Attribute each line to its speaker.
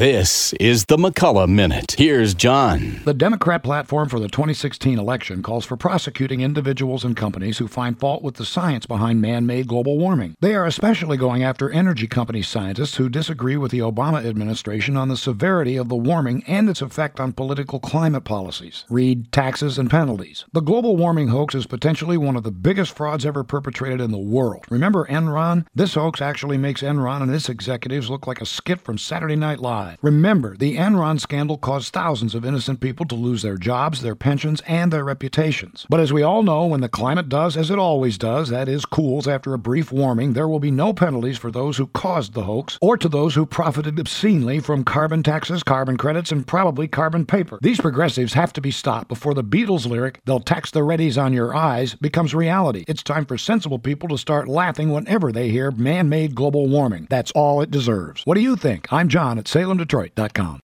Speaker 1: This is the McCullough Minute. Here's John.
Speaker 2: The Democrat platform for the 2016 election calls for prosecuting individuals and companies who find fault with the science behind man made global warming. They are especially going after energy company scientists who disagree with the Obama administration on the severity of the warming and its effect on political climate policies. Read taxes and penalties. The global warming hoax is potentially one of the biggest frauds ever perpetrated in the world. Remember Enron? This hoax actually makes Enron and its executives look like a skit from Saturday Night Live. Remember, the Enron scandal caused thousands of innocent people to lose their jobs, their pensions, and their reputations. But as we all know, when the climate does as it always does, that is, cools after a brief warming, there will be no penalties for those who caused the hoax or to those who profited obscenely from carbon taxes, carbon credits, and probably carbon paper. These progressives have to be stopped before the Beatles lyric, they'll tax the reddies on your eyes, becomes reality. It's time for sensible people to start laughing whenever they hear man made global warming. That's all it deserves. What do you think? I'm John at Salem. Detroit.com.